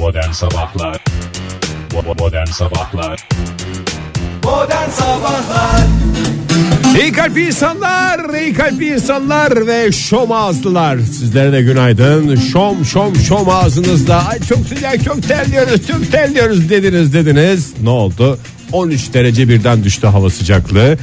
Modern Sabahlar Modern Sabahlar Modern Sabahlar İyi kalpli insanlar, iyi kalpli insanlar ve şom ağızlılar. Sizlere de günaydın. Şom şom şom ağzınızda. Ay çok sıcak, çok terliyoruz, çok terliyoruz dediniz dediniz. Ne oldu? 13 derece birden düştü hava sıcaklığı.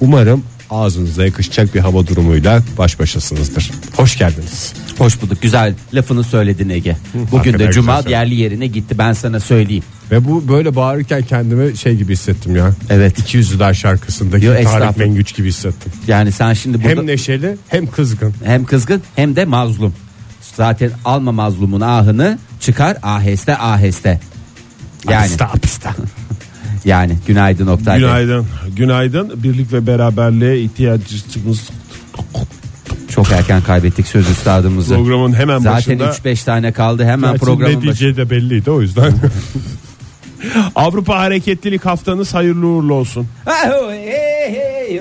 Umarım ağzınıza yakışacak bir hava durumuyla baş başasınızdır. Hoş geldiniz. Hoş bulduk. Güzel lafını söyledin Ege. Bugün hakikaten de cuma güzel yerli yerine gitti ben sana söyleyeyim. Ve bu böyle bağırırken kendimi şey gibi hissettim ya. Evet. 200 Dar şarkısındaki Yo, Tarık estağfurullah. Mengüç gibi hissettim. Yani sen şimdi burada Hem hem, neşeli hem kızgın. kızgın hem de mazlum. Zaten alma mazlumun ahını çıkar aheste aheste. Yani Apista, apista. yani günaydın Oktay Bey. Günaydın. Günaydın. Birlik ve beraberliğe ihtiyacımız Çok erken kaybettik söz üstadımızı. programın hemen Zaten başında. 3-5 tane kaldı hemen Gerçi programın ne diyeceği de belliydi o yüzden. Avrupa Hareketlilik Haftanız hayırlı uğurlu olsun.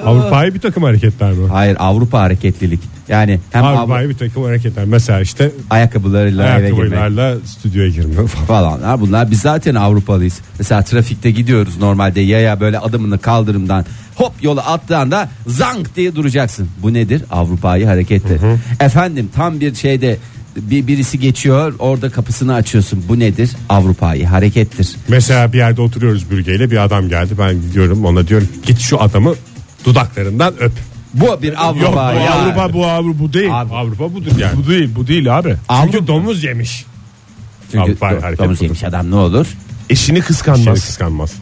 Avrupa'yı bir takım hareketler mi? Hayır Avrupa hareketlilik. Yani hem Avrupa Avrupa'yı bir takım hareketler. Mesela işte ayakkabılarıyla eve girmek. stüdyoya girme falan. falanlar bunlar biz zaten Avrupalıyız. Mesela trafikte gidiyoruz normalde yaya böyle adımını kaldırımdan hop yola attığında zank diye duracaksın. Bu nedir? Avrupa'yı hareketli. Efendim tam bir şeyde bir birisi geçiyor orada kapısını açıyorsun. Bu nedir? Avrupa'yı harekettir. Mesela bir yerde oturuyoruz bürgeyle bir adam geldi. Ben gidiyorum ona diyorum git şu adamı dudaklarından öp. Bu bir Avrupa. Yok bu ya. Avrupa bu Avrupa bu değil. Abi, Avrupa budur yani. Bu değil bu değil abi. Çünkü domuz yemiş. Çünkü Avrupa'yı do- domuz budur. yemiş adam ne olur? Eşini Eşini kıskanmaz. kıskanmaz.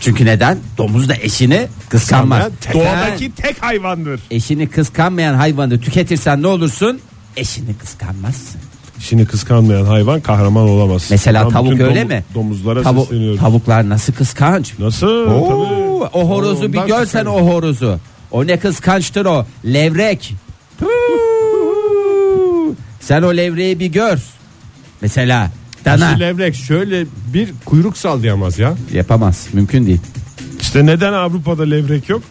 Çünkü neden? Domuz da eşini kıskanmaz. Doğadaki tek hayvandır. Eşini kıskanmayan hayvanı tüketirsen ne olursun? Eşini kıskanmazsın. Eşini kıskanmayan hayvan kahraman olamaz. Mesela Ben tavuk bütün öyle domu- mi? Domuzlara Tavu- sesleniyorum. tavuklar nasıl kıskanç? Nasıl? Oo, Tabii. o horozu bir Ondan görsen o horozu. O ne kıskançtır o. Levrek. Tuu. Sen o levreği bir gör. Mesela dana Şu levrek şöyle bir kuyruk sallayamaz ya. yapamaz. Mümkün değil. İşte neden Avrupa'da levrek yok?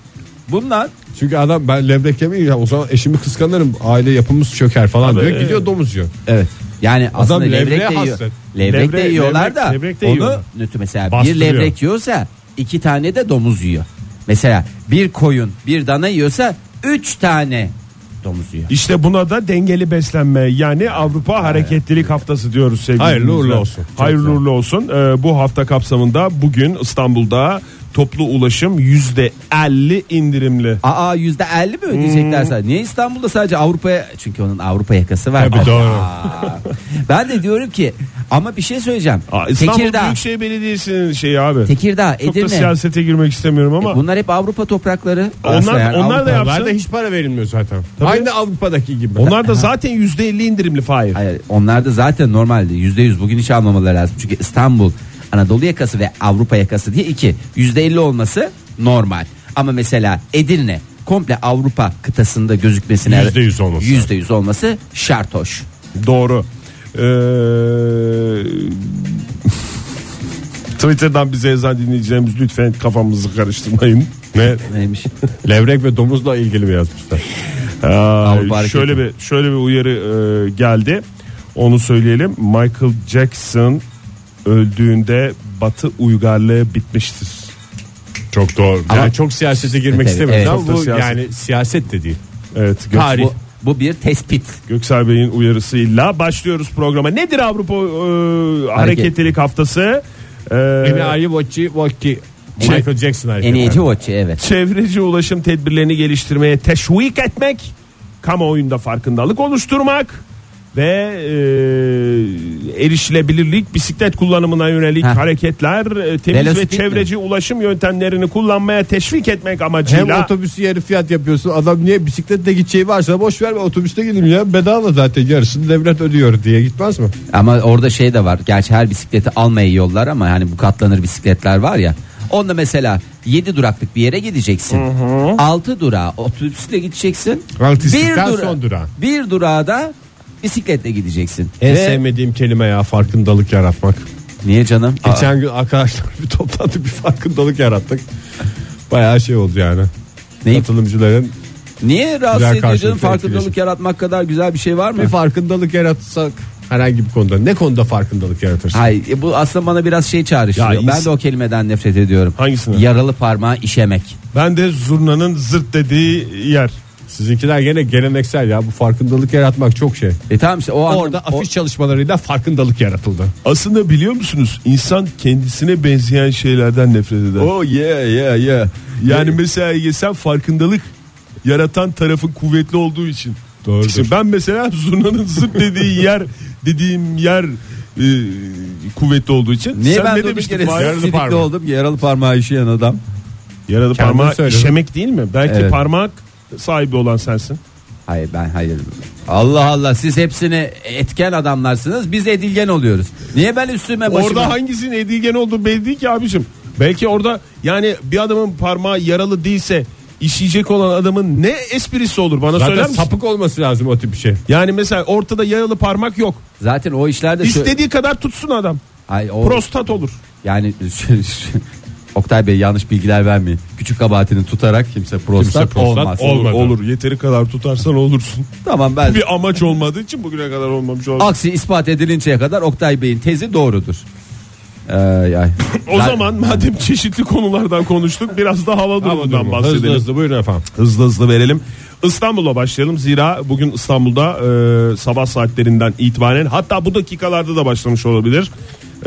Bunlar Çünkü adam ben levrek yemeyeyim ya o zaman eşimi kıskanırım aile yapımız çöker falan Tabii, diyor evet. gidiyor domuz yiyor. evet. Yani aslında levrek de yiyor. hasret. Levrek de yiyorlar levrek- da levrek de onu yiyorlar. nötr mesela bir Bastırıyor. levrek yiyorsa iki tane de domuz yiyor. Mesela bir koyun bir dana yiyorsa üç tane domuz yiyor. İşte buna da dengeli beslenme yani Avrupa Hareketlilik Haftası diyoruz sevgili Hayırlı dinleyiciler. uğurlu olsun. Çok Hayırlı uğurlu olsun. Ee, bu hafta kapsamında bugün İstanbul'da toplu ulaşım yüzde 50 indirimli. Aa yüzde elli mi ödeyecekler sadece? Niye İstanbul'da sadece Avrupa'ya çünkü onun Avrupa yakası var. Tabii, doğru. Ben de diyorum ki ama bir şey söyleyeceğim. Aa, İstanbul Tekirdağ, Büyükşehir Belediyesi'nin şeyi abi. Tekirdağ, Çok da Edirne. siyasete girmek istemiyorum ama Bunlar hep Avrupa toprakları. Onlar- Aslında yani onlar da Avrupa- yapsın. Onlarda hiç para verilmiyor zaten. Tabii. Aynı Avrupa'daki gibi. onlar da zaten yüzde 50 indirimli Fahir. Hayır, onlar da zaten normalde yüzde yüz bugün hiç almamaları lazım. Çünkü İstanbul Anadolu yakası ve Avrupa yakası diye iki. Yüzde elli olması normal. Ama mesela Edirne komple Avrupa kıtasında gözükmesine Yüzde yüz olması. yüzde yüz olması şart hoş. Doğru. Ee, Twitter'dan bize yazan dinleyicilerimiz lütfen kafamızı karıştırmayın. Ne? Neymiş? Levrek ve domuzla ilgili mi yazmışlar? Aa, Avrupa hareketi. şöyle bir şöyle bir uyarı e, geldi. Onu söyleyelim. Michael Jackson öldüğünde Batı uygarlığı bitmiştir. Çok doğru. Ama- yani çok siyasete girmek Evet, istemiyorum evet. ama Çok da bu siyaset. yani siyaset de değil. Evet. Gök, Tarih. Bu, bu bir tespit. Göksel Bey'in uyarısıyla başlıyoruz programa. Nedir Avrupa e, hareketlilik haftası? Ee, Beni ayı voçi voçi. Michael Jackson hareketi. Enici Watch'i evet. çevreci ulaşım tedbirlerini geliştirmeye teşvik etmek, kamuoyunda farkındalık oluşturmak ve e, erişilebilirlik bisiklet kullanımına yönelik Heh. hareketler, e, temiz Velosiped ve mi? çevreci ulaşım yöntemlerini kullanmaya teşvik etmek Hem amacıyla otobüsü yarı fiyat yapıyorsun. Adam niye bisikletle gideceği varsa boş ver ve otobüste gideyim ya. Bedava zaten yarısını devlet ödüyor diye gitmez mi? Ama orada şey de var. Gerçi her bisikleti almayı yollar ama hani bu katlanır bisikletler var ya. Onda mesela 7 duraklık bir yere gideceksin. 6 durağa otobüsle gideceksin. Altı istiklal dura- son durağı. Bir durağa da bisikletle gideceksin. En Ve- sevmediğim kelime ya farkındalık yaratmak. Niye canım? Geçen gün arkadaşlar bir toplantıp bir farkındalık yarattık. Bayağı şey oldu yani. neyi- Katılımcıların niye rahatsız Güzel ediyor canım? karşılıklı Farkındalık etkileşim. yaratmak kadar güzel bir şey var mı? bir farkındalık yaratsak Herhangi bir konuda. Ne konuda farkındalık yaratırsın? Hayır e, bu aslında bana biraz şey çağrıştırıyor. Ya ben ins- de o kelimeden nefret ediyorum. Hangisinden? Yaralı parmağı işemek. Ben de zurnanın zırt dediği yer. Sizinkiler gene geleneksel ya. Bu farkındalık yaratmak çok şey. E tamam işte o anlam- Orada o- afiş çalışmalarıyla farkındalık yaratıldı. Aslında biliyor musunuz insan kendisine benzeyen şeylerden nefret eder. Oh yeah yeah yeah. Yani mesela Ege, sen farkındalık yaratan tarafın kuvvetli olduğu için. İşte ben mesela zurnanın zırt dediği yer dediğim yer e, kuvvetli olduğu için. Niye sen ben ne demiştin? sidikli parmağı. oldum yaralı parmağı işeyen adam. Yaralı Kendin parmağı söyledin. işemek değil mi? Belki Evet. parmak sahibi olan sensin. Hayır ben hayır. Allah Allah siz hepsini etken adamlarsınız biz edilgen oluyoruz. Niye ben üstüme başıma... Orada hangisinin edilgen olduğu belli değil ki abicim. Belki orada yani bir adamın parmağı yaralı değilse işeyecek olan adamın ne esprisi olur bana söyler Zaten misin? sapık olması lazım o tip bir şey. Yani mesela ortada yaralı parmak yok. Zaten o işlerde şu... İstediği kadar tutsun adam. Ay, o... Prostat olur. Yani Oktay Bey yanlış bilgiler vermeyin. Küçük kabahatini tutarak kimse prostat, Kimse prostat olmaz. ol- Olmadı. Olur yeteri kadar tutarsan olursun. Tamam ben Bir amaç olmadığı için bugüne kadar olmamış olabilir. aksi ispat edilinceye kadar Oktay Bey'in tezi doğrudur. Ay, ay. O Ben- zaman madem çeşitli konulardan konuştuk biraz da hava durumundan Hızlı bahsedelim. hızlı buyurun efendim. Hızlı hızlı verelim. İstanbul'a başlayalım. Zira bugün İstanbul'da e, sabah saatlerinden itibaren hatta bu dakikalarda da başlamış olabilir.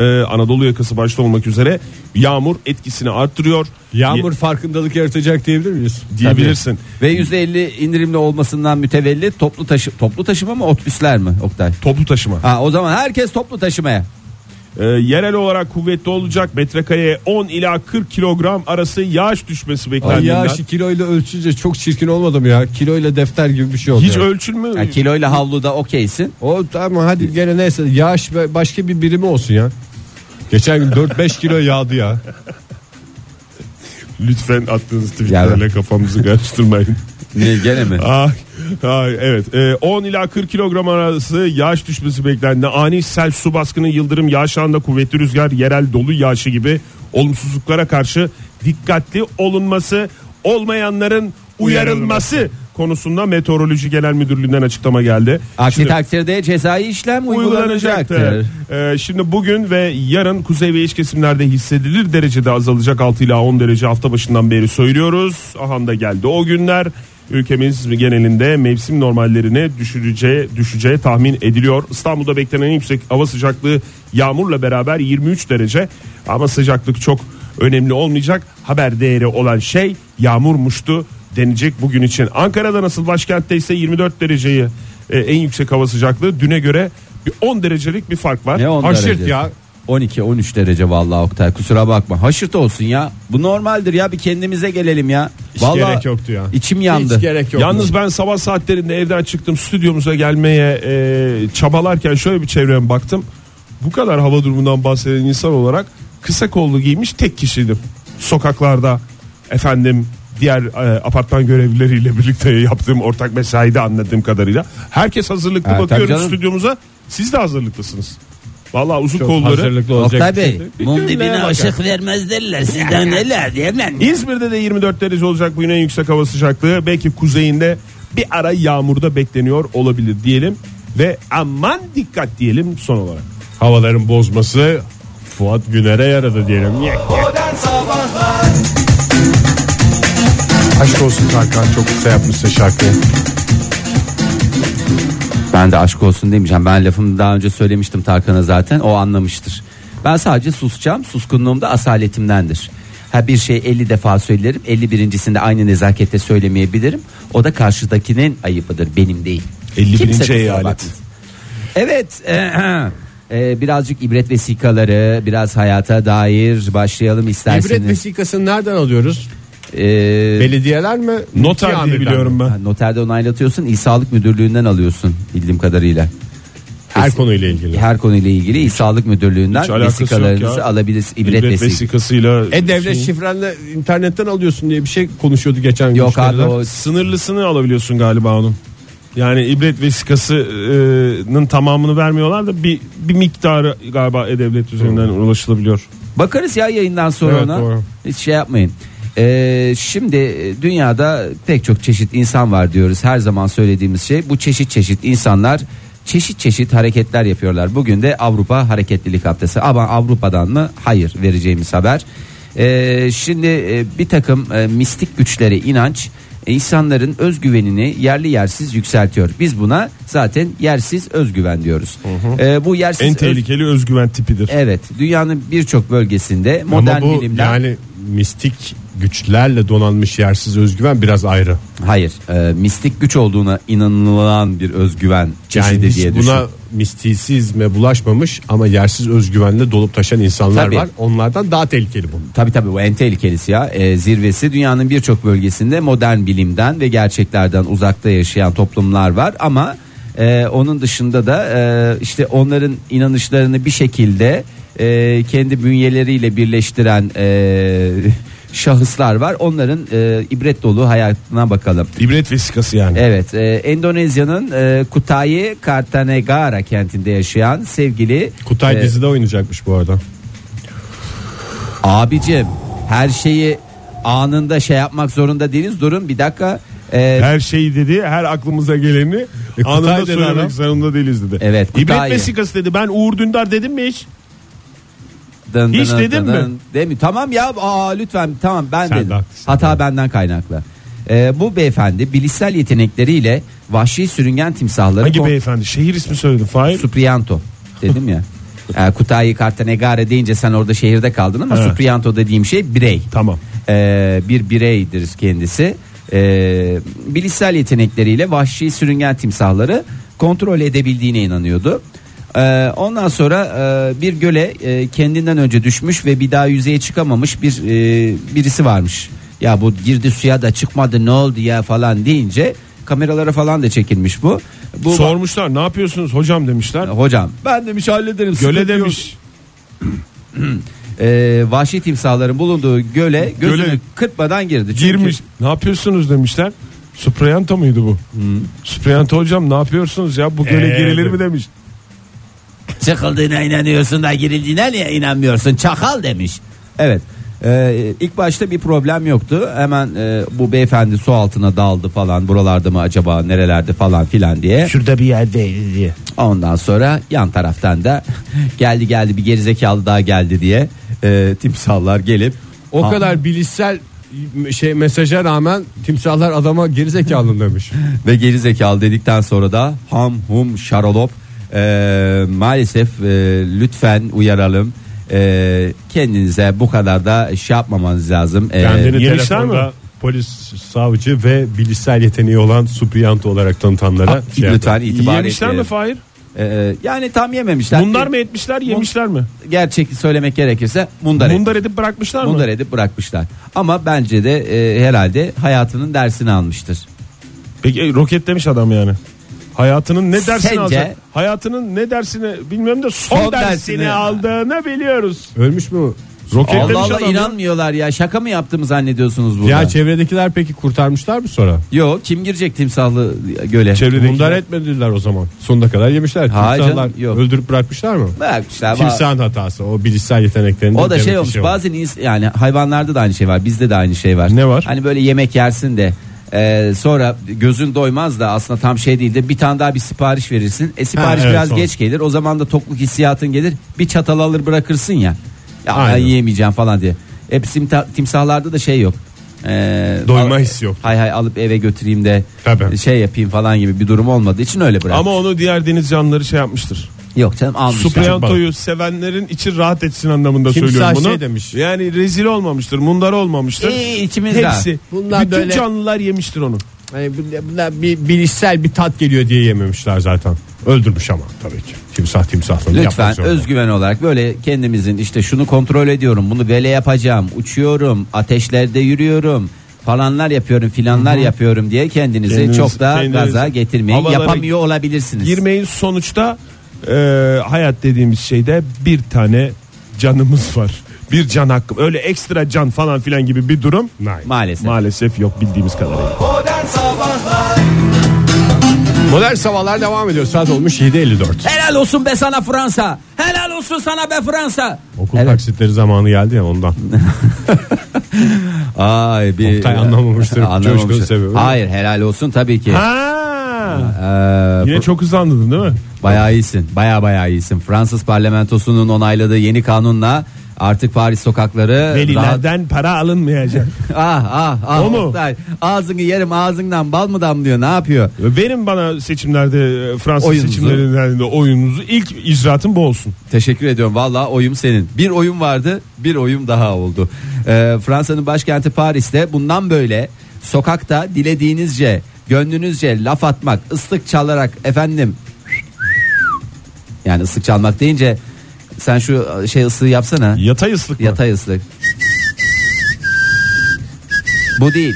E, Anadolu yakası başta olmak üzere yağmur etkisini arttırıyor. Yağmur farkındalık yaratacak diyebilir miyiz? Ye- diyebilirsin. Ve %50 indirimli olmasından mütevellit toplu taşı toplu taşıma mı otobüsler mi Oktay? Toplu taşıma. Ha o zaman herkes toplu taşımaya. E, yerel olarak kuvvetli olacak. Metrekareye 10 ila 40 kilogram arası yağış düşmesi Ay beklendiğinden. ya şu kiloyla ölçünce çok çirkin olmadım ya. Kiloyla defter gibi bir şey oldu. Hiç ya. ölçülmüyor. Yani kiloyla havluda okeysin. O tamam hadi gene neyse yağış ve başka bir birimi olsun ya. Geçen gün 4-5 kilo yağdı ya. Lütfen attığınız tweetlerle kafamızı karıştırmayın. Ne gene mi? Ah, ah, evet Ee, 10 ila 40 kilogram arası yağış düşmesi beklendi. Ani sel su baskını yıldırım yağış anında kuvvetli rüzgar yerel dolu yağışı gibi olumsuzluklara karşı dikkatli olunması olmayanların uyarılması konusunda Meteoroloji Genel Müdürlüğü'nden açıklama geldi. Aksi Şimdi- takdirde cezai işlem uygulanacaktır. uygulanacaktır. Ee, şimdi bugün ve yarın kuzey ve iç kesimlerde hissedilir derecede azalacak 6 ila 10 derece hafta başından beri söylüyoruz. Aha da geldi o günler. Ülkemiz genelinde mevsim normallerine düşüreceği, düşeceği tahmin ediliyor. İstanbul'da beklenen en yüksek hava sıcaklığı yağmurla beraber 23 derece. Ama sıcaklık çok önemli olmayacak. Haber değeri olan şey yağmurmuştu denecek bugün için. Ankara'da nasıl başkentte ise 24 dereceyi e, en yüksek hava sıcaklığı düne göre bir 10 derecelik bir fark var. Ne 10 Haşırt derece? ya. 12-13 derece vallahi Oktay kusura bakma. Haşırt olsun ya. Bu normaldir ya bir kendimize gelelim ya. Hiç vallahi gerek yoktu ya. içim yandı. Hiç gerek yok. Yalnız ben sabah saatlerinde evden çıktım stüdyomuza gelmeye e, çabalarken şöyle bir çevreme baktım. Bu kadar hava durumundan bahseden insan olarak kısa kollu giymiş tek kişiydim. Sokaklarda efendim diğer e, apartman görevlileriyle birlikte yaptığım ortak mesaide anladığım kadarıyla. Herkes hazırlıklı Ha, tabii bakıyorum canım. stüdyomuza. Siz de hazırlıklısınız. Vallahi uzun Çok kolları. hazırlıklı olacak. Oktay bir Bey mum dibine ışık vermez derler sizden neler diyemem. İzmir'de de 24 derece olacak bu yine en yüksek hava sıcaklığı. Belki kuzeyinde bir ara yağmurda bekleniyor olabilir diyelim. Ve aman dikkat diyelim son olarak. Havaların bozması Fuat Güner'e yaradı diyelim. Modern Sabahlar Aşk olsun Tarkan çok kısa yapmışsın şarkıyı. Ben de aşk olsun demeyeceğim. Ben lafımı daha önce söylemiştim Tarkan'a zaten. O anlamıştır. Ben sadece susacağım. Suskunluğum da asaletimdendir. Ha bir şey 50 defa söylerim. 51.sinde aynı nezakette söylemeyebilirim. O da karşıdakinin ayıbıdır. Benim değil. 51. Kimse kusura eyalet. Evet. e, birazcık ibret vesikaları, biraz hayata dair başlayalım isterseniz. İbret vesikasını nereden alıyoruz? E, Belediyeler mi? Noter diye biliyorum ben. ha, noterde onaylatıyorsun. İl Sağlık Müdürlüğü'nden alıyorsun bildiğim kadarıyla. Her konuyla ilgili. Her konuyla ilgili İl Sağlık Müdürlüğü'nden alakası yok vesikalarınızı ya. alabilirsiniz. İbret, İbret vesik. vesikasıyla E devlet şey- şifrenle internetten alıyorsun diye bir şey konuşuyordu geçen gün. Yok abi müşteriler. o sınırlısını alabiliyorsun galiba onun. Yani ibret vesikasının tamamını vermiyorlar da bir bir miktarı galiba e-devlet üzerinden ulaşılabiliyor. bakarız ya yayından sonra Evet, ona. doğru. Hiç şey yapmayın. Ee, şimdi e, dünyada pek çok çeşit insan var diyoruz. Her zaman söylediğimiz şey bu çeşit çeşit insanlar çeşit çeşit hareketler yapıyorlar. Bugün de Avrupa hareketlilik haftası. Ama Avrupa'dan mı? Hayır vereceğimiz haber. Ee, şimdi e, bir takım e, mistik güçlere inanç insanların özgüvenini yerli yersiz yükseltiyor. Biz buna zaten yersiz özgüven diyoruz. Ee, bu yersiz En öz- tehlikeli özgüven tipidir. Evet, dünyanın birçok bölgesinde modern Ama bu bilimler yani mistik güçlerle donanmış yersiz özgüven biraz ayrı. hayır, e, mistik güç olduğuna inanılan bir özgüven Yani çeşidi hiç diye buna düşün. mistisizme bulaşmamış ama yersiz özgüvenle dolup taşan insanlar Tabii. var. Onlardan daha tehlikeli bu. Tabii tabii bu en tehlikelisi ya. E, zirvesi dünyanın birçok bölgesinde modern bilimden ve gerçeklerden uzakta yaşayan toplumlar var ama e, onun dışında da e, işte onların inanışlarını bir şekilde e, kendi bünyeleriyle birleştiren e, şahıslar var. Onların e, ibret dolu hayatına bakalım. İbret vesikası yani. Evet, e, Endonezya'nın e, Kutai Kartanegara kentinde yaşayan sevgili Kutay e, dizide oynayacakmış bu arada. Abicim her şeyi anında şey yapmak zorunda değiliz. Durun bir dakika. Ee, Her şeyi dedi, her aklımıza geleni Kutay anında söylemek zorunda değiliz dedi. Evet, İbret Kutay. vesikası dedi. Ben Uğur Dündar dedim mi hiç? Dın hiç dın dedin dın mi? dın. Değil mi? Tamam ya aa, lütfen tamam ben Sen de dedim. haklısın. Hata benden kaynaklı. Ee, bu beyefendi bilişsel yetenekleriyle vahşi sürüngen timsahları Hangi kon- beyefendi? Şehir ismi söyledin Fahir. Suprianto dedim ya. Ee, Kutai Kartanegara deyince sen orada şehirde kaldın ama Evet. Suprianto dediğim şey birey. Tamam. Ee, bir bireydir kendisi. Ee, bilişsel yetenekleriyle vahşi sürüngen timsahları kontrol edebildiğine inanıyordu. Ee, ondan sonra e, bir göle e, kendinden önce düşmüş ve bir daha yüzeye çıkamamış bir e, birisi varmış. Ya bu girdi suya da çıkmadı ne oldu ya falan deyince kameralara falan da çekilmiş bu. Bu Sormuşlar ne yapıyorsunuz hocam demişler. hocam ben demiş hallederim. Göle demiş. Ee, vahşi timsahların bulunduğu göle gözünü Göle kırpmadan girdi. Çünkü- Girmiş. Ne yapıyorsunuz demişler. Suprayanto muydu bu? Suprayanto hocam ne yapıyorsunuz ya bu göle Ee, girilir mi demiş. Çıkıldığına inanıyorsun da girildiğine niye inanmıyorsun? Çakal demiş. Evet. Ee, ilk başta bir problem yoktu. Hemen e, bu beyefendi su altına daldı falan. Buralarda mı acaba nerelerde falan filan diye. Şurada bir yerdeydi diye. Ondan sonra yan taraftan da geldi geldi bir gerizekalı daha geldi diye e, timsahlar gelip O Ha. kadar bilişsel şey mesaja rağmen timsahlar adama gerizekalı demiş. ve gerizekalı dedikten sonra da ham hum şarolop e, maalesef e, lütfen uyaralım. E, kendinize bu kadar da şey yapmamanız lazım. E, Kendini yemişler telefonda mi? polis, savcı ve bilişsel yeteneği olan Supriyanto olarak tanıtanlara Ha, şey lütfen yapın. itibar Yemişler mi. Fahir? Yani tam yememişler. Mundar mı etmişler yemişler mi? Gerçek söylemek gerekirse mundar, Mundar edip bırakmışlar mı? mundar edip bırakmışlar. Ama bence de e, herhalde hayatının dersini almıştır. Peki roketlemiş adam yani. Hayatının ne dersini Sence? alacak? Hayatının ne dersini bilmiyorum da son, Son dersini, dersini- aldığını biliyoruz. Ölmüş mü? Roketlemiş Allah Allah adam. inanmıyorlar ya. Şaka mı yaptığımı zannediyorsunuz burada? Ya çevredekiler peki kurtarmışlar mı sonra? Yok kim girecek timsahlı göle? Çevredekiler. Mundar etmediler o zaman. Sonuna kadar yemişler. Hayır Timsahlar canım, yok. öldürüp bırakmışlar mı? Bırakmışlar. Timsahın hatası. O bilişsel yeteneklerinde. O da şey ki olmuş var. bazen yani hayvanlarda da aynı şey var bizde de aynı şey var. Ne var? Hani böyle yemek yersin de e, sonra gözün doymaz da aslında tam şey değil de bir tane daha bir sipariş verirsin. E sipariş evet, biraz sonra. geç gelir o zaman da tokluk hissiyatın gelir bir çatal alır bırakırsın ya. Ya ben Aynen. yiyemeyeceğim falan diye. Hep timsahlarda da şey yok. E, Doyma al- hissi yok. Hay hay alıp eve götüreyim de Tabii. şey yapayım falan gibi bir durum olmadığı için öyle bırak. Ama onu diğer deniz canlıları şey yapmıştır. Yok canım almışlar. Supriyanto'yu sevenlerin için rahat etsin anlamında Timsah söylüyorum bunu. şey demiş. Yani rezil olmamıştır, mundar olmamıştır. İyi, içimiz Hepsi. Bunlar bütün böyle- canlılar yemiştir onu. Yani bu- bunlar bir bilişsel bir tat geliyor diye yememişler zaten. Öldürmüş ama tabii ki. Timsah timsahlığını Lütfen özgüven olarak böyle kendimizin işte şunu kontrol ediyorum bunu böyle yapacağım uçuyorum ateşlerde yürüyorum falanlar yapıyorum filanlar yapıyorum diye kendinizi Kendiniz- çok da kendiniz- gaza getirmeyin havalara yapamıyor olabilirsiniz. Girmeyin sonuçta e, hayat dediğimiz şeyde bir tane canımız var. Bir can hakkım. Öyle ekstra can falan filan gibi bir durum Nein. Maalesef. maalesef yok bildiğimiz kadarıyla. Modern Sabahlar Modern sabahlar devam ediyor. Saat olmuş 7.54. Helal olsun be sana Fransa. Helal olsun sana be Fransa. Okul Evet. taksitleri zamanı geldi ya ondan. Ay bir Oktay anlamamıştır. Anlamamıştır. Coşkunu sebebi. Hayır helal olsun tabii ki. Ha, Ee, Yine çok hızlı anladın değil mi? Bayağı iyisin. Bayağı bayağı iyisin. Fransız parlamentosunun onayladığı yeni kanunla artık Paris sokakları rahat... Velilerden para alınmayacak. Ah ah ah. O mu? Oktay. Ağzını yerim ağzından bal mı damlıyor ne yapıyor? Verin bana seçimlerde e, Fransız Oyunuzu. seçimlerinde oyununuzu. İlk icraatım bu olsun. Teşekkür ediyorum. Valla oyum senin. Bir oyun vardı, bir oyum daha oldu. Ee, Fransa'nın başkenti Paris'te bundan böyle sokakta dilediğinizce, gönlünüzce laf atmak, ıslık çalarak efendim yani ıslık çalmak deyince sen şu şey ıslığı yapsana. Yatay ıslık mı? Yatay ıslık. Bu değil.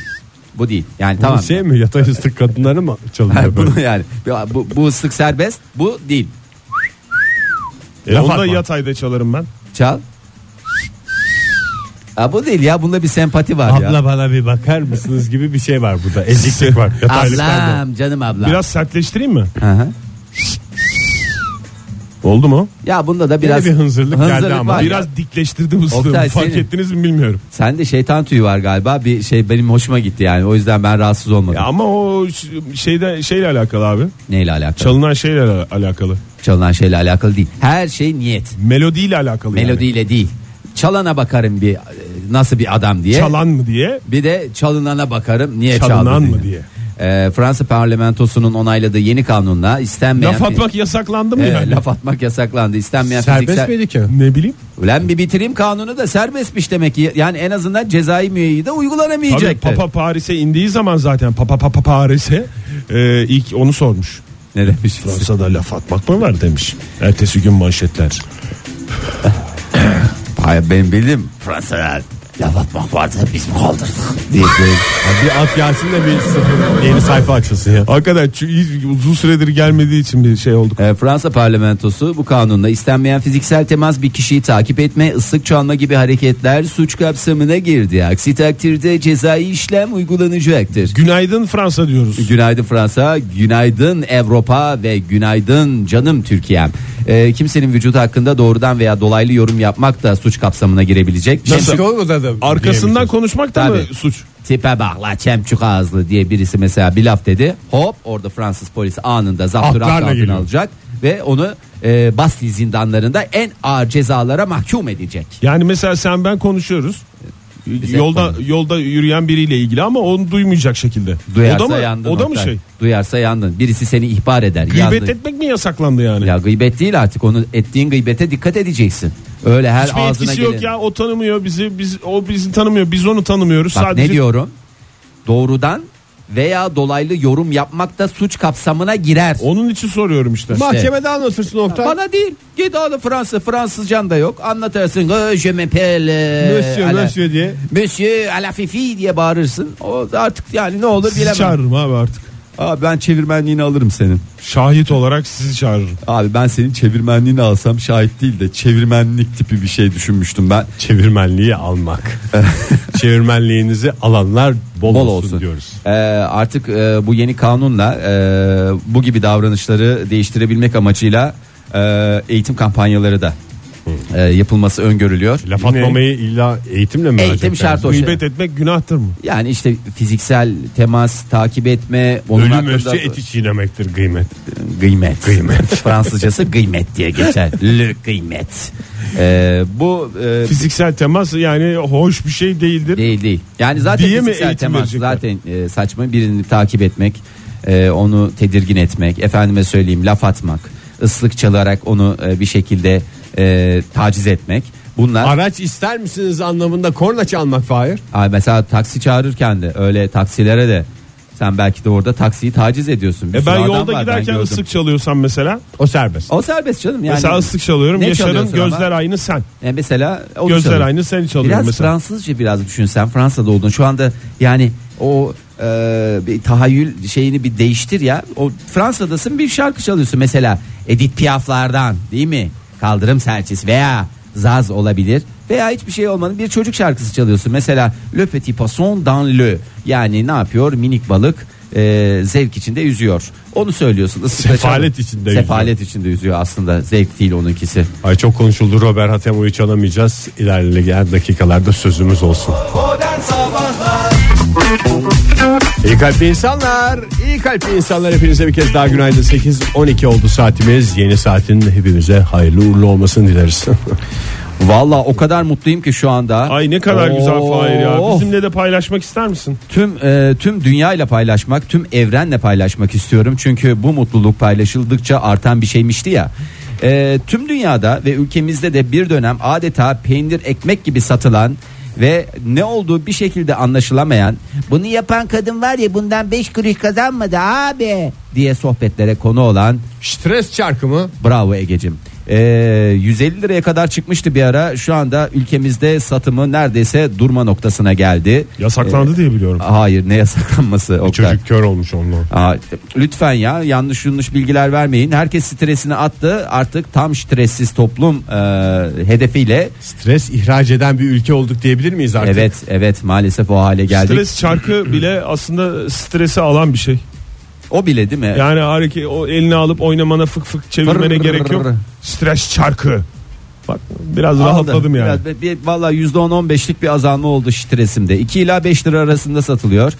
Bu değil. Yani tamam. Şey mi yatay ıslık kadınları mı çalıyor böyle? bunu yani bu, bu ıslık serbest, bu değil. E, Laf onu da atma. yatayda çalarım ben. Çal. Ha, bu değil ya bunda bir sempati var ya. Abla bana bir bakar mısınız gibi bir şey var burada. Eziklik var. Ablam canım ablam. Biraz sertleştireyim mi? Hı hı. Oldu mu? Ya bunda da biraz bir hınzırlık geldi ama. var ya. Biraz dikleştirdim ıslığımı. Oktay, Fark senin- ettiniz mi bilmiyorum. Sende şeytan tüyü var galiba. Bir şey benim hoşuma gitti yani. O yüzden ben rahatsız olmadım. Ya ama o ş- şeyde şeyle alakalı abi. Neyle alakalı? Çalınan şeyle ala- alakalı. Çalınan şeyle alakalı değil. Her şey niyet. Melodiyle alakalı yani. Melodiyle değil. Çalana bakarım bir e, nasıl bir adam diye. Çalan mı diye, bir de çalınana bakarım niye çalınan çaldı mı diye. Ee, Fransa parlamentosunun onayladığı yeni kanunla istenmeyen Laf atmak yasaklandı mı Evet, yani? laf atmak yasaklandı. İstenmeyen Serbest fiziksel miydi ki? Ne bileyim. Ulan bir bitireyim kanunu da serbestmiş demek ki. Yani en azından cezai müeyyi de Tabii uygulanamayacak. Papa Paris'e indiği zaman zaten Papa Papa Paris'e e, ilk onu sormuş. Ne demiş? Fransa'da laf atmak mı var demiş. Ertesi gün manşetler. Hayır benim bildiğim Fransa'da laf atmak vardı biz mi kaldırdık diye böyle. Bir at gelsin de bir sıfır yeni sayfa açılsın ya. Hakikaten çünkü hiç uzun süredir gelmediği için bir şey olduk. Ee, Fransa parlamentosu bu kanunla istenmeyen fiziksel temas bir kişiyi takip etme, ıslık çalma gibi hareketler suç kapsamına girdi. Aksi takdirde cezai işlem uygulanacaktır. Günaydın Fransa diyoruz. Günaydın Fransa, günaydın Avrupa ve günaydın canım Türkiye'm. Ee, kimsenin vücudu hakkında doğrudan veya dolaylı yorum yapmak da suç kapsamına girebilecek. Nasıl? Olmadı da. Arkasından konuşmak da mı Tabii. suç? Tipe bak la çemçuk ağızlı diye birisi mesela bir laf dedi. Hop orada Fransız polisi anında zapturapt Atlarla altına geliyor. alacak ve onu e, Bastille zindanlarında en ağır cezalara mahkum edecek. Yani mesela sen ben konuşuyoruz. Bize yolda konu. yolda yürüyen biriyle ilgili ama onu duymayacak şekilde. Duyarsa o da mı, yandın. o da mı Oktay. şey? Duyarsa yandın. Birisi seni ihbar eder. Gıybet yandın. etmek mi yasaklandı yani? Ya gıybet değil artık onu ettiğin gıybete dikkat edeceksin. Öyle her Hiçbir ağzına etkisi gelen. yok ya o tanımıyor bizi biz o bizi tanımıyor biz onu tanımıyoruz Bak sadece ne diyorum? Doğrudan veya dolaylı yorum yapmak da suç kapsamına girer. onun için soruyorum işte. Mahkemede anlatırsın Oktay. Bana değil. Git oğlum Fransa. Fransızcan da yok. Anlatırsın. "Oh, Je m'appelle. Monsieur, à la- monsieur diye. Monsieur à la fifi diye bağırırsın. O artık yani ne olur Sizi bilemem. çağırırım abi artık. Abi ben çevirmenliğini alırım senin. Şahit olarak sizi çağırırım. Abi ben senin çevirmenliğini alsam şahit değil de çevirmenlik tipi bir şey düşünmüştüm ben. Çevirmenliği almak. Çevirmenliğinizi alanlar bol, Bol olsun, olsun. diyoruz. Ee, artık e, bu yeni kanunla e, bu gibi davranışları değiştirebilmek amacıyla e, eğitim kampanyaları da e, yapılması öngörülüyor. Laf atmamayı illa eğitimle mi Eğitim öğrenecek şart o şey. Gıybet etmek günahtır mı? Yani işte fiziksel temas takip etme onun Ölüm hakkında ölçü eti çiğnemektir kıymet. gıymet. Fransızcası gıymet diye geçer. Le gıymet. Ee, bu e, Fiziksel temas yani hoş bir şey değildir. değil değil. Yani zaten Diye mi fiziksel eğitim temas verecekler? zaten e, saçma birini takip etmek, e, onu tedirgin etmek, efendime söyleyeyim laf atmak, ıslık çalarak onu e, bir şekilde e, taciz etmek. Bunlar Araç ister misiniz anlamında korna çalmak Fahir. Ay mesela taksi çağırırken de öyle taksilere de sen belki de orada taksiyi taciz ediyorsun. Bir E sürü ben adam yolda var, ben giderken gördüm. ıslık çalıyorsam mesela. O serbest. O serbest canım yani. mesela ıslık çalıyorum. Ne Yaşar'ın çalıyorsun ama? gözler aynı sen. E mesela onu Gözler çalıyorsun. aynı seni çalıyorum Biraz mesela. Fransızca biraz düşünsen Fransa'da oldun. Şu anda yani o e, bir tahayyül şeyini bir değiştir ya. O Fransa'dasın bir şarkı çalıyorsun mesela Edith Piaf'lardan değil mi? Kaldırım serçesi veya Zaz olabilir veya hiçbir şey olmadı bir çocuk şarkısı çalıyorsun. Mesela Le Petit Poisson dans le yani ne yapıyor minik balık e, zevk içinde yüzüyor. Onu söylüyorsun. Sefalet çal- içinde yüzüyor. Sefalet içinde yüzüyor aslında zevk değil onunkisi. Ay çok konuşuldu Robert Hatemo'yu çalamayacağız. İlerleyen dakikalarda sözümüz olsun. Modern Sabahlar İyi kalpli insanlar, iyi kalpli insanlar hepinize bir kez daha günaydın. 8.12 oldu saatimiz. Yeni saatin hepimize hayırlı uğurlu olmasını dileriz. Valla o kadar mutluyum ki şu anda. Ay ne kadar güzel Oo. Fahir ya. Bizimle de paylaşmak ister misin? Tüm e, tüm dünya ile paylaşmak, tüm evrenle paylaşmak istiyorum. Çünkü bu mutluluk paylaşıldıkça artan bir şeymişti ya. E, tüm dünyada ve ülkemizde de bir dönem adeta peynir ekmek gibi satılan ve ne olduğu bir şekilde anlaşılamayan bunu yapan kadın var ya bundan 5 kuruş kazanmadı abi diye sohbetlere konu olan Stres çarkı mı? Bravo Egecim. Ee, 150 liraya kadar çıkmıştı bir ara. Şu anda ülkemizde satımı neredeyse durma noktasına geldi. Yasaklandı diye biliyorum. Hayır ne yasaklanması Oktay. Çocuk kör olmuş onunla. Aa, lütfen ya yanlış yanlış bilgiler vermeyin. Herkes stresini attı. Artık tam stressiz toplum e, hedefiyle. Stres ihraç eden bir ülke olduk diyebilir miyiz artık? Evet evet maalesef o hale geldik. Stres çarkı bile aslında stresi alan bir şey. O bile değil mi? Yani hareket o elini alıp oynamana fık fık çevirmene Fırr. gerek yok. Stres çarkı. Bak biraz Aldı. rahatladım yani. Biraz, bir, valla %10-15'lik bir azalma oldu stresimde. 2 ila 5 lira arasında satılıyor.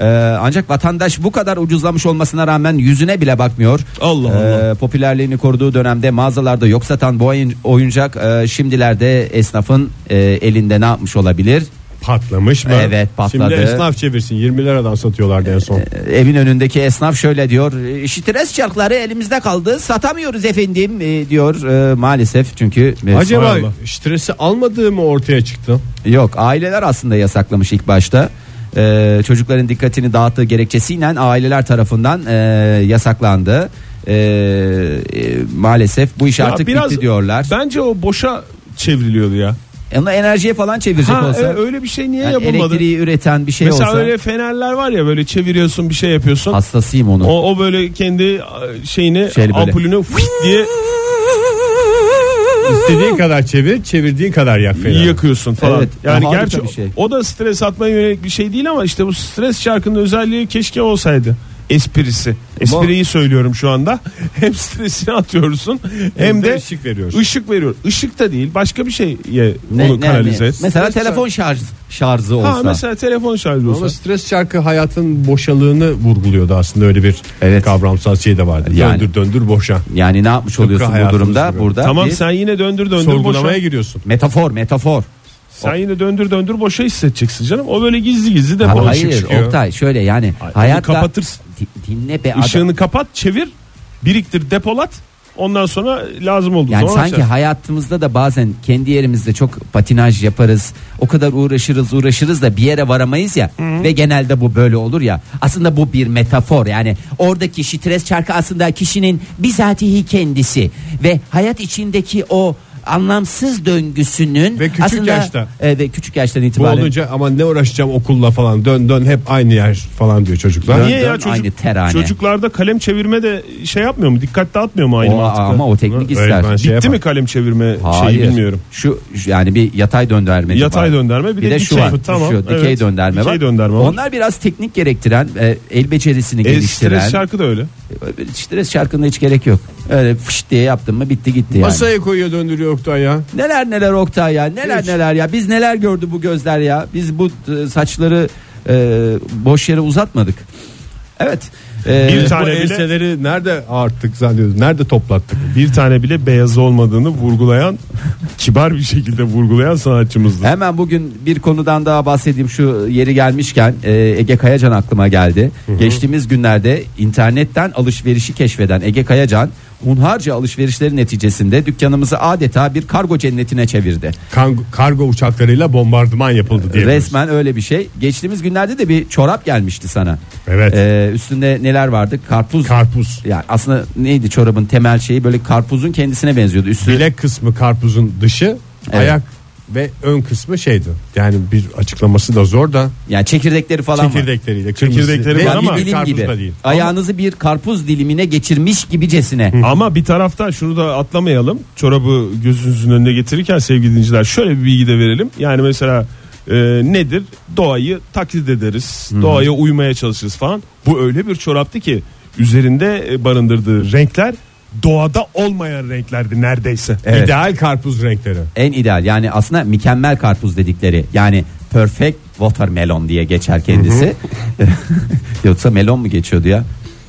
Ee, ancak vatandaş bu kadar ucuzlamış olmasına rağmen yüzüne bile bakmıyor. Allah Allah. Ee, popülerliğini koruduğu dönemde mağazalarda yok satan bu oyun- oyuncak e, şimdilerde esnafın e, elinde ne yapmış olabilir? Patlamış mı? Evet, patladı. Şimdi esnaf çevirsin 20 liradan satıyorlardı en son. Ee, evin önündeki esnaf şöyle diyor. "E, Stres çarkları elimizde kaldı. Satamıyoruz efendim e, diyor. E, maalesef çünkü e, Acaba stresi almadığı mı ortaya çıktı? Yok aileler aslında yasaklamış ilk başta. Ee, çocukların dikkatini dağıttığı gerekçesiyle aileler tarafından e, yasaklandı. E, maalesef bu iş Ya artık bitti diyorlar. Bence o boşa çevriliyordu ya. Onu enerjiye falan çevirecek Ha, olsa. e, öyle bir şey niye yani yapılmadı? elektriği üreten bir şey Mesela olsa. öyle fenerler var ya böyle çeviriyorsun bir şey yapıyorsun. Hastasıyım onu. O, o böyle kendi şeyini Şöyle böyle. ampulünü diye İstediğin kadar çevir, çevirdiğin kadar yak fena. yakıyorsun falan. Evet, yani gerçi bir şey. o da stres atmaya yönelik bir şey değil ama işte bu stres şarkının özelliği keşke olsaydı. Esprisi. Espriyi söylüyorum şu anda. Hem stresini atıyorsun hem, Hem de de ışık veriyorsun. Işık veriyor. Işık da değil başka bir şeye Ne- onu ne- kanalize ne? et. Mesela Stres telefon şarj şarjı olsa. Ha mesela telefon şarjı olsa. Ama stres çarkı hayatın boşalığını vurguluyordu aslında öyle bir Evet. kavramsal şey de vardı. Yani- Döndür döndür boşa. Yani ne yapmış oluyorsun bu durumda? gibi. Burada Tamam bir sen yine döndür döndür Sorgulamaya boşa. giriyorsun. metafor metafor. Sen yine döndür döndür boşa hissedeceksin canım. O böyle gizli gizli de Ha, boş hayır çıkıyor. Oktay şöyle yani Ay, onu hayatla kapatırsın. Di- dinle be adam. Işığını kapat, çevir, biriktir, depolat. Ondan sonra lazım olduğu Yani sanki açarsın. hayatımızda da bazen kendi yerimizde çok patinaj yaparız. O kadar uğraşırız uğraşırız da bir yere varamayız ya. Ve genelde bu böyle olur ya. Aslında bu bir metafor. Yani oradaki stres çarkı aslında kişinin bizatihi kendisi. Ve hayat içindeki o anlamsız döngüsünün Ve küçük aslında, yaşta. E, ve küçük yaştan Bu itibaren olunca ama ne uğraşacağım okulla falan dön dön hep aynı yer falan diyor çocuklar. Dön- Niye ya dön çocuk, aynı terane. çocuklarda kalem çevirme de şey yapmıyor mu? Dikkat dağıtmıyor mu aynı o, mantıkla? ama o teknik Öyle ister. ben şey Bitti mi kalem çevirme Hayır. şeyi bilmiyorum. Şu şu- yani bir yatay dönderme. Yatay var. dönderme bir, Bir de şu dikey. var. Tamam. Şu dikey evet. dönderme Dikey var. dönderme var. Onlar biraz teknik gerektiren, e, el becerisini E, geliştiren. stres şarkı da öyle. Stres şarkında hiç gerek yok. Öyle fış diye yaptın mı bitti gitti yani. Masaya koyuyor döndürüyor Oktay ya. Neler neler Oktay ya neler Hiç. neler ya biz neler gördü bu gözler ya biz bu e, saçları e, boş yere uzatmadık. Evet. E, Bir Bu tane bile elseleri nerede arttık zannediyoruz? Nerede toplattık? bir tane bile beyaz olmadığını vurgulayan kibar bir şekilde vurgulayan sanatçımızdı. Hemen bugün bir konudan daha bahsedeyim şu yeri gelmişken e, Ege Kayacan aklıma geldi. Geçtiğimiz günlerde internetten alışverişi keşfeden Ege Kayacan hunharca alışverişlerin neticesinde dükkanımızı adeta bir kargo cennetine çevirdi. Kan- kargo uçaklarıyla bombardıman yapıldı diye. Resmen öyle bir şey. Geçtiğimiz günlerde de bir çorap gelmişti sana. Evet. Ee, üstünde neler vardı? Karpuz. Karpuz. yani aslında neydi çorabın temel şeyi böyle karpuzun kendisine benziyordu. Üstü Bilek kısmı karpuzun dışı, ayak ve ön kısmı şeydi. Yani bir açıklaması da zor da yani çekirdekleri falan var. çekirdekleriyle kırmızı. Çekirdekleri Ve var Bir ama bir dilim karpuz gibi. da değil. Ayağınızı bir karpuz dilimine geçirmiş gibicesine. Ama bir taraftan şunu da atlamayalım. Çorabı gözünüzün önüne getirirken sevgili dinleyiciler şöyle bir bilgi de verelim. Yani mesela e, nedir? Doğayı taklit ederiz. Doğaya uymaya çalışırız falan. Bu öyle bir çoraptı ki üzerinde e, barındırdığı renkler doğada olmayan renklerdi neredeyse. Evet. İdeal karpuz renkleri. En ideal yani aslında mükemmel karpuz dedikleri yani perfect watermelon diye geçer kendisi. Yoksa melon mu geçiyordu ya?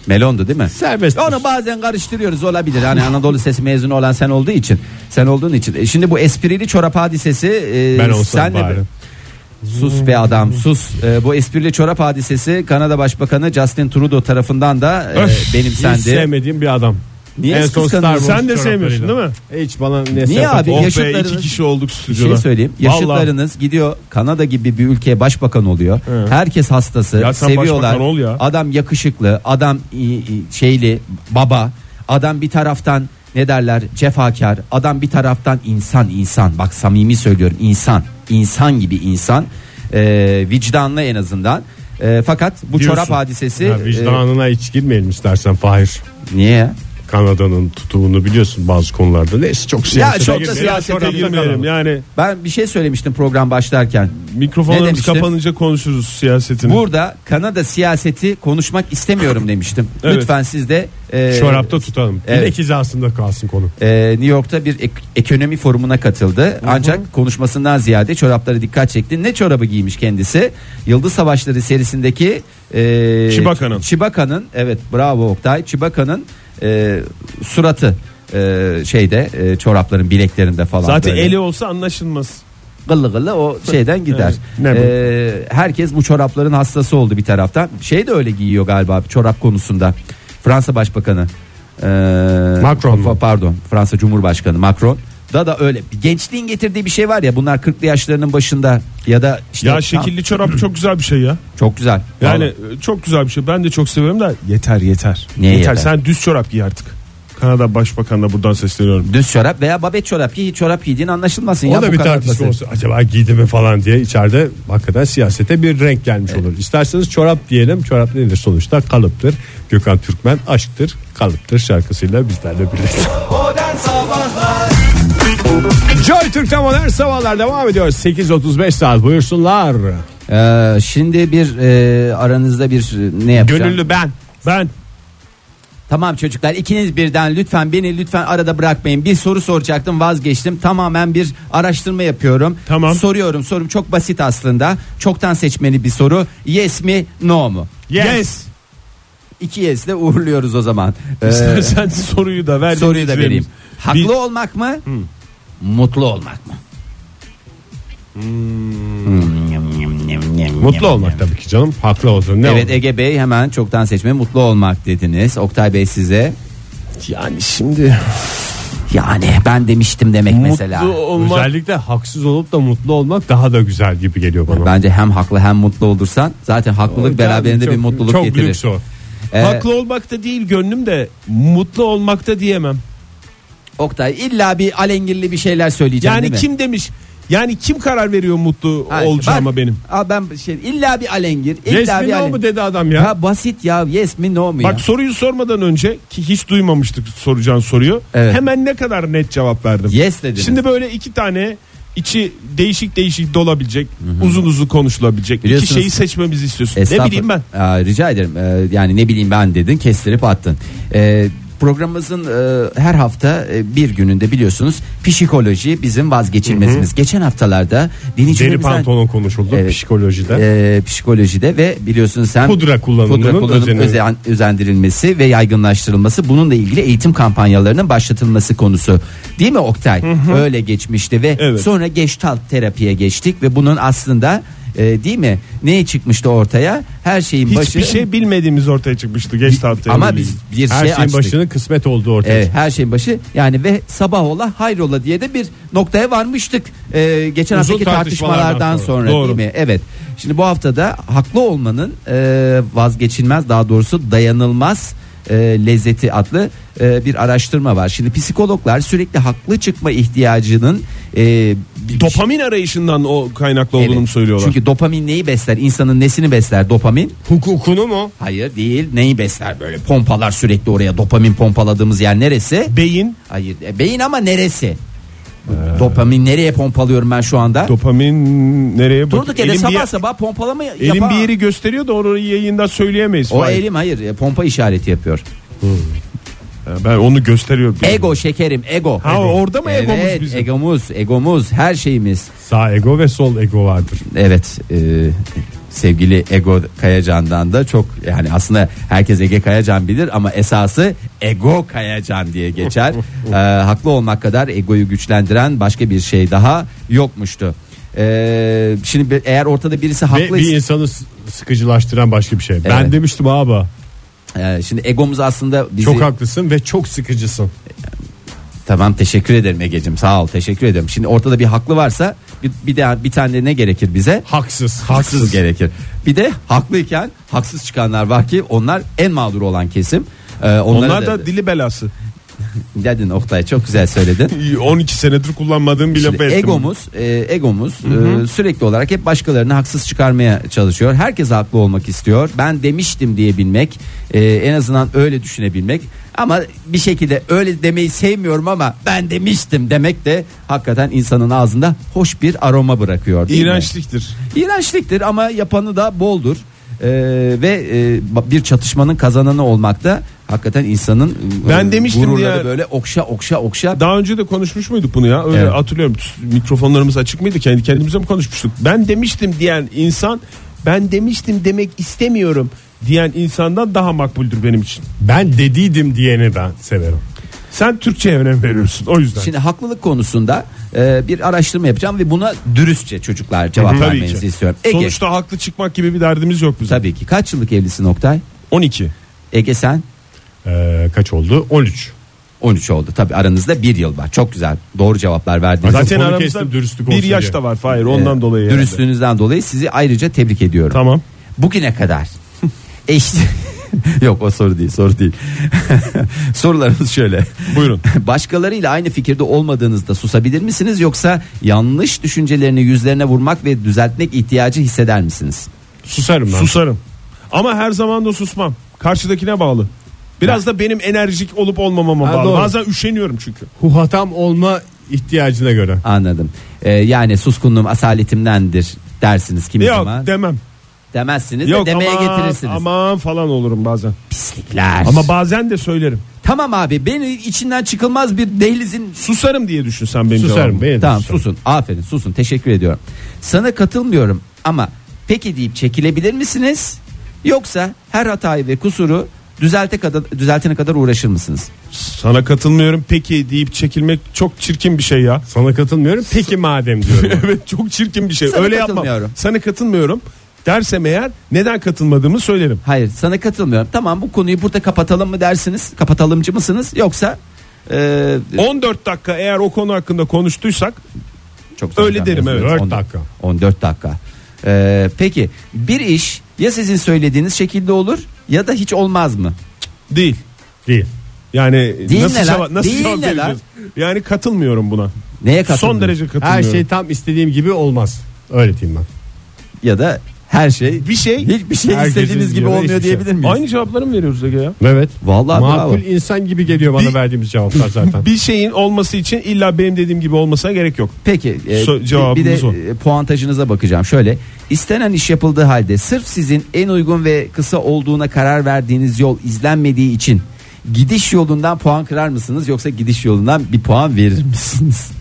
Melondu değil mi? Serbest. Onu bazen karıştırıyoruz olabilir. Hani Anadolu Sesi mezunu olan sen olduğu için. Sen olduğun için. E Şimdi bu esprili çorap hadisesi e, Ben senle- bari. Sus be adam sus. E, bu esprili çorap hadisesi Kanada Başbakanı Justin Trudeau tarafından da e, Hiç benimsendi. sevmediğim bir adam. Niye En son? Star Wars Sen de sevmiyorsun çoraplarıyla. Hiç bana ne Niye abi? Oh be Yaşıtlarınız- iki kişi olduk Bir stüdyoda. şey söyleyeyim. Vallahi. Yaşıtlarınız gidiyor Kanada gibi bir ülkeye başbakan oluyor. Herkes hastası, Ya sen seviyorlar. ol ya. Adam yakışıklı, adam şeyli, baba. Adam bir taraftan ne derler? Cefakar. Adam bir taraftan insan, insan. Bak samimi söylüyorum, insan. insan gibi insan. Ee, vicdanlı en azından. Ee, fakat bu Diyorsun. çorap hadisesi Ya e, vicdanına hiç girmeyelim istersen Fahir. niye? Kanada'nın tutuğunu biliyorsun bazı konularda. Neyse çok siyasete çok da girmeyelim. siyasete girmeyelim. Yani Ben bir şey söylemiştim program başlarken. Ne mikrofonlarımız demiştim? kapanınca konuşuruz siyasetini. Burada Kanada siyaseti konuşmak istemiyorum demiştim. Evet. Lütfen siz de e, Çorapta tutalım. Evet. Evet. hizasında kalsın konu. e, New York'ta bir ek- ekonomi forumuna katıldı. Ancak konuşmasından ziyade çoraplara dikkat çekti. Ne çorabı giymiş kendisi? Yıldız Savaşları serisindeki e, Chewbacca'nın. Chewbacca'nın evet bravo Oktay. Chewbacca'nın e, suratı e, şeyde e, çorapların bileklerinde falan. Zaten böyle. eli olsa anlaşılmaz. gıllı gıllı o şeyden gider. Evet? Ee, herkes bu çorapların hastası oldu bir taraftan. Şey de öyle giyiyor galiba çorap konusunda. Fransa Başbakanı. Ee, Macron Pardon Fransa Cumhurbaşkanı Macron. Da da öyle. Gençliğin getirdiği bir şey var ya bunlar 40'lı yaşlarının başında ya da işte ya şekilli çorap çok güzel bir şey ya. çok güzel. Yani Vallahi. e, çok güzel bir şey. Ben de çok seviyorum da yeter yeter. Niye yeter? Sen düz çorap giy artık. Kanada Başbakanı'na buradan sesleniyorum. düz çorap veya babet çorap giy hiç çorap giydiğin anlaşılmasın. O ya, da bir tartışma olsun. Acaba giydi mi falan diye içeride hakikaten siyasete bir renk gelmiş olur. İsterseniz çorap diyelim. Çorap nedir sonuçta? Kalıptır. Gökhan Türkmen aşktır, kalıptır şarkısıyla bizlerle birlikte. Modern Sabahlar Joy Türk'te modern sabahlar devam ediyor. 8.35 saat buyursunlar. Ee, şimdi bir e, aranızda bir e, ne yapacağım? Gönüllü ben. Ben Tamam çocuklar ikiniz birden lütfen beni lütfen arada bırakmayın. Bir soru soracaktım vazgeçtim. Tamamen bir araştırma yapıyorum. Tamam. Soruyorum sorum çok basit aslında. Çoktan seçmeli bir soru. Yes mi no mu? yes. İki yes ile uğurluyoruz o zaman. Ee, İstersen soruyu da ver. soruyu da vereyim. Haklı Bir- olmak mı? Mutlu olmak mı? Mutlu olmak tabii ki canım. Haklı oldun. Ne evet oldu? Ege Bey hemen çoktan seçme mutlu olmak dediniz. Oktay Bey size Yani şimdi yani ben demiştim demek mesela. mutlu olmak Özellikle haksız olup da mutlu olmak daha da güzel gibi geliyor bana. Bence hem haklı hem mutlu olursan zaten haklılık Yani beraberinde çok- bir mutluluk çok getirir. lüks o. Ee, haklı olmakta değil gönlüm de mutlu olmakta diyemem. Oktay illa bir alengirli bir şeyler söyleyeceğim Yani kim demiş? Yani kim karar veriyor mutlu Hayır, olacağıma ben- benim? Aa, ben şey illa bir alengir, illa Yes mi bir no alengir. mu dedi adam ya. Ya basit ya yes mi no mu Bak ya? soruyu sormadan önce ki hiç duymamıştık soracağın soruyu. Evet. Hemen ne kadar net cevap verdim. Yes dediniz. Şimdi böyle iki tane içi değişik değişik dolabilecek, uzun uzun konuşulabilecek Biliyorsunuz- iki şeyi seçmemizi istiyorsun. Ne Estağfurullah. bileyim ben. Aa, rica ederim. Ee, yani ne bileyim ben dedin kestirip attın. Ee, programımızın e, her hafta e, bir gününde biliyorsunuz psikoloji bizim vazgeçilmezimiz. Geçen haftalarda Deri dinleyicilerimizden pantolon konuşuldu Evet. psikolojide. e, psikolojide ve biliyorsunuz sen Pudra kullanımının pudra kullanım özeni- özen- özendirilmesi ve yaygınlaştırılması bununla ilgili eğitim kampanyalarının başlatılması konusu. Değil mi Oktay? Öyle geçmişti ve Evet. sonra Gestalt terapiye geçtik ve bunun aslında e, değil mi? Ne çıkmıştı ortaya? Her şeyin başı Hiçbir şey bilmediğimiz ortaya çıkmıştı geç tahta. ama biz bir Her şey şeyin açtık. başının kısmet olduğu ortaya. Evet, her şeyin başı yani ve sabah ola hayrola diye de bir noktaya varmıştık. Ee, geçen Uzun haftaki tartışmalardan tartışmalardan sonra, sonra. Doğru. değil mi? Evet. Şimdi bu haftada haklı olmanın e, vazgeçilmez daha doğrusu dayanılmaz e, lezzeti adlı e, bir araştırma var. Şimdi psikologlar sürekli haklı çıkma ihtiyacının e, Dopamin arayışından o kaynaklı olduğunu mu söylüyorlar? Çünkü dopamin neyi besler? İnsanın nesini besler dopamin? Hukukunu mu? Hayır değil. Neyi besler böyle? Pompalar sürekli oraya. Dopamin pompaladığımız yer neresi? Beyin, Hayır. e, beyin ama neresi? Dopamin nereye pompalıyorum ben şu anda? dopamin nereye bak? Durduk yere Elim sabah bir, sabah pompalama elim yapa- bir yeri gösteriyor da orayı yayında söyleyemeyiz. O Fahir. elim hayır e, pompa işareti yapıyor. Ben onu gösteriyor. Ego şekerim ego. Ha, orada mı egomuz evet, bizim? egomuz, egomuz, her şeyimiz. Sağ ego ve sol ego vardır. Evet e, sevgili Ego Kayacan'dan da çok yani aslında herkes Ege Kayacan bilir ama esası Ego Kayacan diye geçer. E, haklı olmak kadar egoyu güçlendiren başka bir şey daha yokmuştu. E, şimdi eğer ortada birisi Ve haklıysa bir insanı sıkıcılaştıran başka bir şey. Ben Evet. demiştim abi. E, şimdi egomuz aslında bizi Çok haklısın ve çok sıkıcısın. Tamam teşekkür ederim Ege'cim sağ ol teşekkür ederim. Şimdi ortada bir haklı varsa bir, bir de bir tane de ne gerekir bize? Haksız. Haksız gerekir. Bir de haklıyken haksız çıkanlar var ki onlar en mağdur olan kesim. Ee, Onlar da dili belası. dedin Oktay çok güzel söyledin. 12 senedir kullanmadığım bir lafı ettim. egomuz, e, egomuz e, sürekli olarak hep başkalarını haksız çıkarmaya çalışıyor. Herkes haklı olmak istiyor. Ben demiştim diyebilmek, e, en azından öyle düşünebilmek. Ama bir şekilde öyle demeyi sevmiyorum ama ben demiştim demek de hakikaten insanın ağzında hoş bir aroma bırakıyor. değil mi? İğrençliktir. İğrençliktir ama yapanı da boldur. Ee, ve e, bir çatışmanın kazananı olmak da hakikaten insanın e, Ben demiştim gururları diye- böyle okşa okşa okşa Daha önce de konuşmuş muyduk bunu ya? Öyle Evet. hatırlıyorum. Mikrofonlarımız açık mıydı? Kendi kendimize mi konuşmuştuk? Ben demiştim diyen insan ben demiştim demek istemiyorum diyen insandan daha makbuldür benim için. Ben dediydim diyeni ben severim. Sen Türkçe'ye önem veriyorsun o yüzden. Şimdi haklılık konusunda e, bir araştırma yapacağım ve buna dürüstçe çocuklar cevap Tabii vermenizi ki. istiyorum. Ege Sonuçta haklı çıkmak gibi bir derdimiz yok bizim. tabii ki kaç yıllık evlisin Oktay? 12. Ege sen Ee, kaç oldu? 13. 13 oldu. Tabii aranızda bir yıl var. Çok güzel. Doğru cevaplar verdiniz. Zaten konu aramızda kestim, dürüstlük bir yaş diye. da var Fahir ondan Ee, dolayı. herhalde. Dürüstlüğünüzden dolayı sizi ayrıca tebrik ediyorum. Tamam. Bugüne kadar eş Yok o soru değil soru değil. Sorularımız şöyle. Buyurun. Başkalarıyla aynı fikirde olmadığınızda susabilir misiniz yoksa yanlış düşüncelerini yüzlerine vurmak ve düzeltmek ihtiyacı hisseder misiniz? Susarım ben. Susarım. Ama her zaman da susmam. Karşıdakine bağlı. Biraz da benim enerjik olup olmamama Ha, bağlı. doğru. Bazen üşeniyorum çünkü. Huhatam olma ihtiyacına göre. Anladım. Ee, yani suskunluğum asaletimdendir dersiniz kimi Yok zaman. demem. Demezsiniz Yok de demeye aman, getirirsiniz. aman falan olurum bazen. Pislikler. Ama bazen de söylerim. Tamam abi beni içinden çıkılmaz bir dehlizin Susarım diye düşün sen benim Susarım. Beni de Tamam susarım. susun. Aferin susun. Teşekkür ediyorum. Sana katılmıyorum ama peki deyip çekilebilir misiniz? Yoksa her hatayı ve kusuru düzelte kadar düzeltene kadar uğraşır mısınız? Sana katılmıyorum peki deyip çekilmek çok çirkin bir şey ya. Sana katılmıyorum. Peki madem diyorum. evet çok çirkin bir şey. Sana Öyle yapmam. katılmıyorum. Sana katılmıyorum. Dersem eğer neden katılmadığımı söylerim. Hayır sana katılmıyorum. Tamam bu konuyu burada kapatalım mı dersiniz? Kapatalımcı mısınız? Yoksa e, 14 dakika eğer o konu hakkında konuştuysak çok Öyle derim, evet. yazıyoruz. 4 On- dakika. 14 dakika. E, peki bir iş ya sizin söylediğiniz şekilde olur ya da hiç olmaz mı? değil. Değil. Yani Değil nasıl ne lan? cevap, nasıl Değil cevap vereceğiz? Yani katılmıyorum buna. Neye katılmıyorsun? Son derece katılmıyorum. Her şey tam istediğim gibi olmaz. Öyle diyeyim ben. ya da her şey bir şey hiçbir şey Herkesin istediğiniz gibi olmuyor hiçbir şey. diyebilir miyiz? aynı cevapları mı veriyoruz Ege ya? Evet. Vallahi Makul bravo. insan gibi geliyor bana Bir- verdiğimiz cevaplar zaten. Bir şeyin olması için illa benim dediğim gibi olmasına gerek yok. Peki e, So- bir- cevabımız bir de o. e, puantajınıza bakacağım. Şöyle istenen iş yapıldığı halde sırf sizin en uygun ve kısa olduğuna karar verdiğiniz yol izlenmediği için gidiş yolundan puan kırar mısınız yoksa gidiş yolundan bir puan verir misiniz?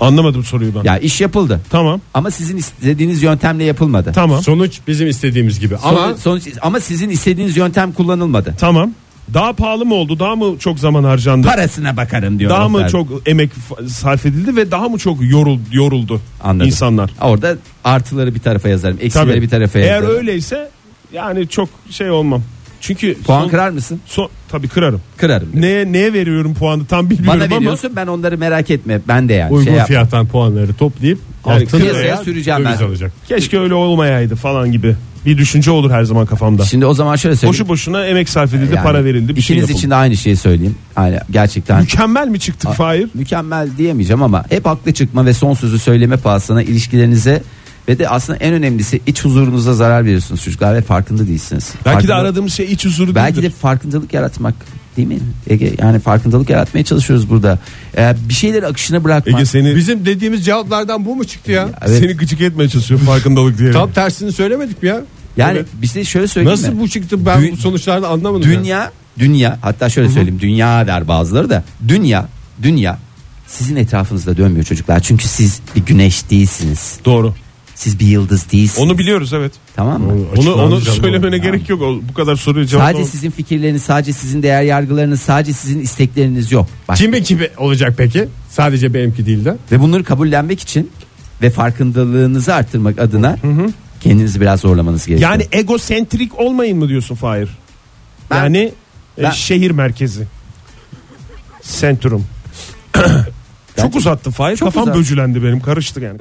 Anlamadım soruyu ben. Ya iş yapıldı Tamam. ama sizin istediğiniz yöntemle yapılmadı. Tamam. Sonuç bizim istediğimiz gibi. Sonuç, Ama sonuç ama sizin istediğiniz yöntem kullanılmadı. Tamam. Daha pahalı mı oldu? Daha mı çok zaman harcandı? Parasına bakarım diyor. daha mı çok emek fa- sarf edildi ve daha mı çok yorul, yoruldu Anladım. insanlar? Orada artıları bir tarafa yazarım, eksileri Tabii. bir tarafa Eğer yazarım. öyleyse yani çok şey olmam. Çünkü Puan son, kırar mısın? son tabii kırarım. Kırarım. Neye neye veriyorum puanı tam bilmiyorum Bana ama veriyorsun ben onları merak etme. Ben de yani uygun şey yap- fiyattan puanları toplayıp Yani piyasaya süreceğim ben. alacak. keşke öyle olmayaydı falan gibi bir düşünce olur her zaman kafamda. Şimdi o zaman şöyle söyleyeyim. Boşu boşuna emek sarf edildi, Yani para verildi, bir şey İkiniz yapıldı. için de aynı şeyi söyleyeyim. Yani gerçekten Mükemmel mi çıktık Fahir? mükemmel diyemeyeceğim ama hep haklı çıkma ve son sözü söyleme pahasına ilişkilerinize ve de aslında en önemlisi iç huzurunuza zarar veriyorsunuz çocuklar ve farkında değilsiniz. Belki de Farkında- aradığımız şey iç huzuru Belki de farkındalık yaratmak değil mi Ege? Yani farkındalık yaratmaya çalışıyoruz burada. Ee, bir şeyleri akışına bırakmak. Ege seni Bizim dediğimiz cevaplardan bu mu çıktı ya? Evet. seni gıcık etmeye çalışıyor farkındalık diye. Tam tersini söylemedik mi ya? yani Evet. bir şey şöyle söyleyeyim Nasıl mi? bu çıktı ben Dü- bu sonuçlarda anlamadım. ya. Dünya Dünya hatta şöyle söyleyeyim dünya der bazıları da dünya dünya sizin etrafınızda dönmüyor çocuklar. Çünkü siz bir güneş değilsiniz. Doğru. Siz bir yıldız değilsiniz. Onu biliyoruz evet. tamam mı? Onu onu söylemene gerek yok. O- Bu kadar soruya cevap Sadece sizin fikirleriniz, sadece sizin değer yargılarınız, sadece sizin istekleriniz yok. Bak, Kimi kimi olacak peki? Sadece benimki değil de. Ve bunları kabullenmek için ve farkındalığınızı arttırmak adına kendinizi biraz zorlamanız gerekiyor. Yani egosentrik olmayın mı diyorsun Fahir? Ben- yani e, ben- şehir merkezi. Sentrum. Çok uzattın Fahir. Kafam uzat- böcülendi benim. Karıştı yani.